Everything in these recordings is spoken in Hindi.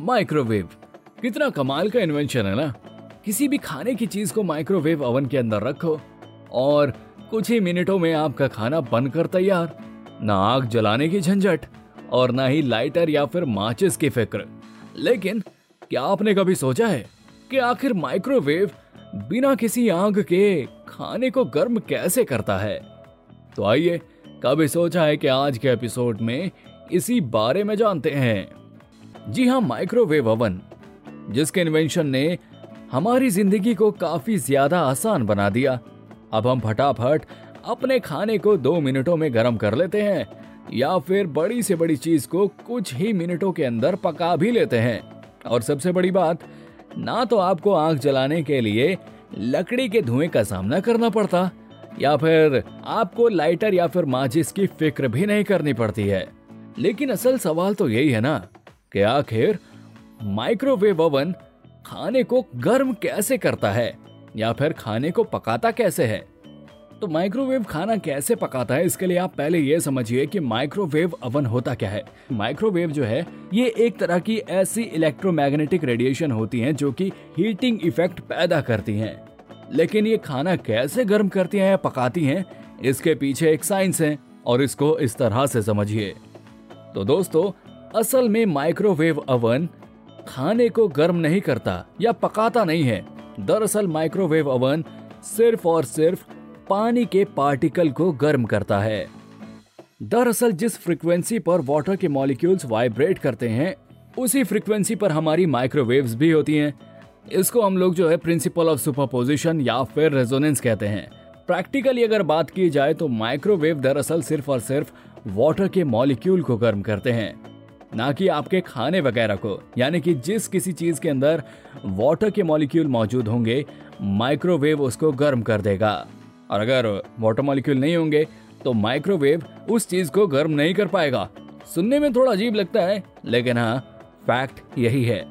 माइक्रोवेव। कितना कमाल का इन्वेंशन है ना। किसी भी खाने की चीज़ को माइक्रोवेव ओवन के अंदर रखो और कुछ ही मिनटों में आपका खाना बनकर तैयार। ना आग जलाने की झंझट और ना ही लाइटर या फिर माचिस की फ़िक्र। लेकिन क्या आपने कभी सोचा है कि आखिर माइक्रोवेव बिना किसी आग के खाने को गर्म कैसे करता है? तो आइए कभी सोचा है कि आज के एपिसोड में इसी बारे में जानते हैं। जी हाँ माइक्रोवेव ओवन जिसके इन्वेंशन ने हमारी ज़िंदगी को काफ़ी ज़्यादा आसान बना दिया। अब हम फटाफट अपने खाने को दो मिनटों में गर्म कर लेते हैं, या फिर बड़ी से बड़ी चीज़ को कुछ ही मिनटों के अंदर पका भी लेते हैं। और सबसे बड़ी बात, ना तो आपको आग जलाने के लिए लकड़ी के धुएँ का सामना करना पड़ता, या फिर आपको लाइटर या फिर माचिस की फ़िक्र भी नहीं करनी पड़ती है। लेकिन असल सवाल तो यही है ना कि आखिर माइक्रोवेव ओवन खाने को गर्म कैसे करता है? या फिर खाने को पकाता कैसे है? तो माइक्रोवेव खाना कैसे पकाता है? इसके लिए आप पहले ये समझिए कि माइक्रोवेव अवन होता क्या है। माइक्रोवेव जो है, ये एक तरह की ऐसी इलेक्ट्रोमैग्नेटिक रेडिएशन होती हैं जो कि हीटिंग इफ़ेक्ट पैदा करती हैं। लेकिन ये खाना कैसे गर्म करती हैं या पकाती हैं, इसके पीछे एक साइंस है और इसको इस तरह से समझिए। तो दोस्तों असल में माइक्रोवेव अवन खाने को गर्म नहीं करता या पकाता नहीं है। दरअसल माइक्रोवेव ओवन सिर्फ़ और सिर्फ़ पानी के पार्टिकल को गर्म करता है। दरअसल जिस फ्रीक्वेंसी पर वाटर के मॉलिक्यूल्स वाइब्रेट करते हैं, उसी फ्रीक्वेंसी पर हमारी माइक्रोवेव्स भी होती हैं। इसको हम लोग जो है प्रिंसिपल ऑफ़ सुपरपोजिशन या फिर रेजोनेंस कहते हैं। प्रैक्टिकली अगर बात की जाए तो माइक्रोवेव दरअसल सिर्फ़ और सिर्फ़ वाटर के मॉलिक्यूल को गर्म करते हैं। ना कि आपके खाने वगैरह को। यानी कि जिस किसी चीज़ के अंदर वाटर के मॉलिक्यूल मौजूद होंगे माइक्रोवेव उसको गर्म कर देगा। और अगर वाटर मॉलिक्यूल नहीं होंगे तो माइक्रोवेव उस चीज़ को गर्म नहीं कर पाएगा। सुनने में थोड़ा अजीब लगता है, लेकिन हाँ फैक्ट यही है।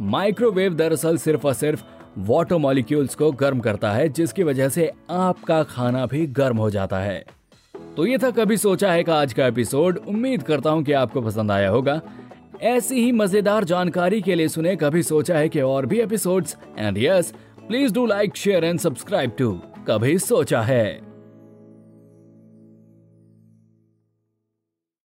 माइक्रोवेव दरअसल सिर्फ़ और सिर्फ़ वाटर मॉलिक्यूल्स को गर्म करता है, जिसकी वजह से आपका खाना भी गर्म हो जाता है। तो ये था कभी सोचा है का आज का एपिसोड। उम्मीद करता हूँ कि आपको पसंद आया होगा। ऐसी ही मज़ेदार जानकारी के लिए सुने, कभी सोचा है कि और भी episodes and yes please do like share and subscribe to कभी सोचा है।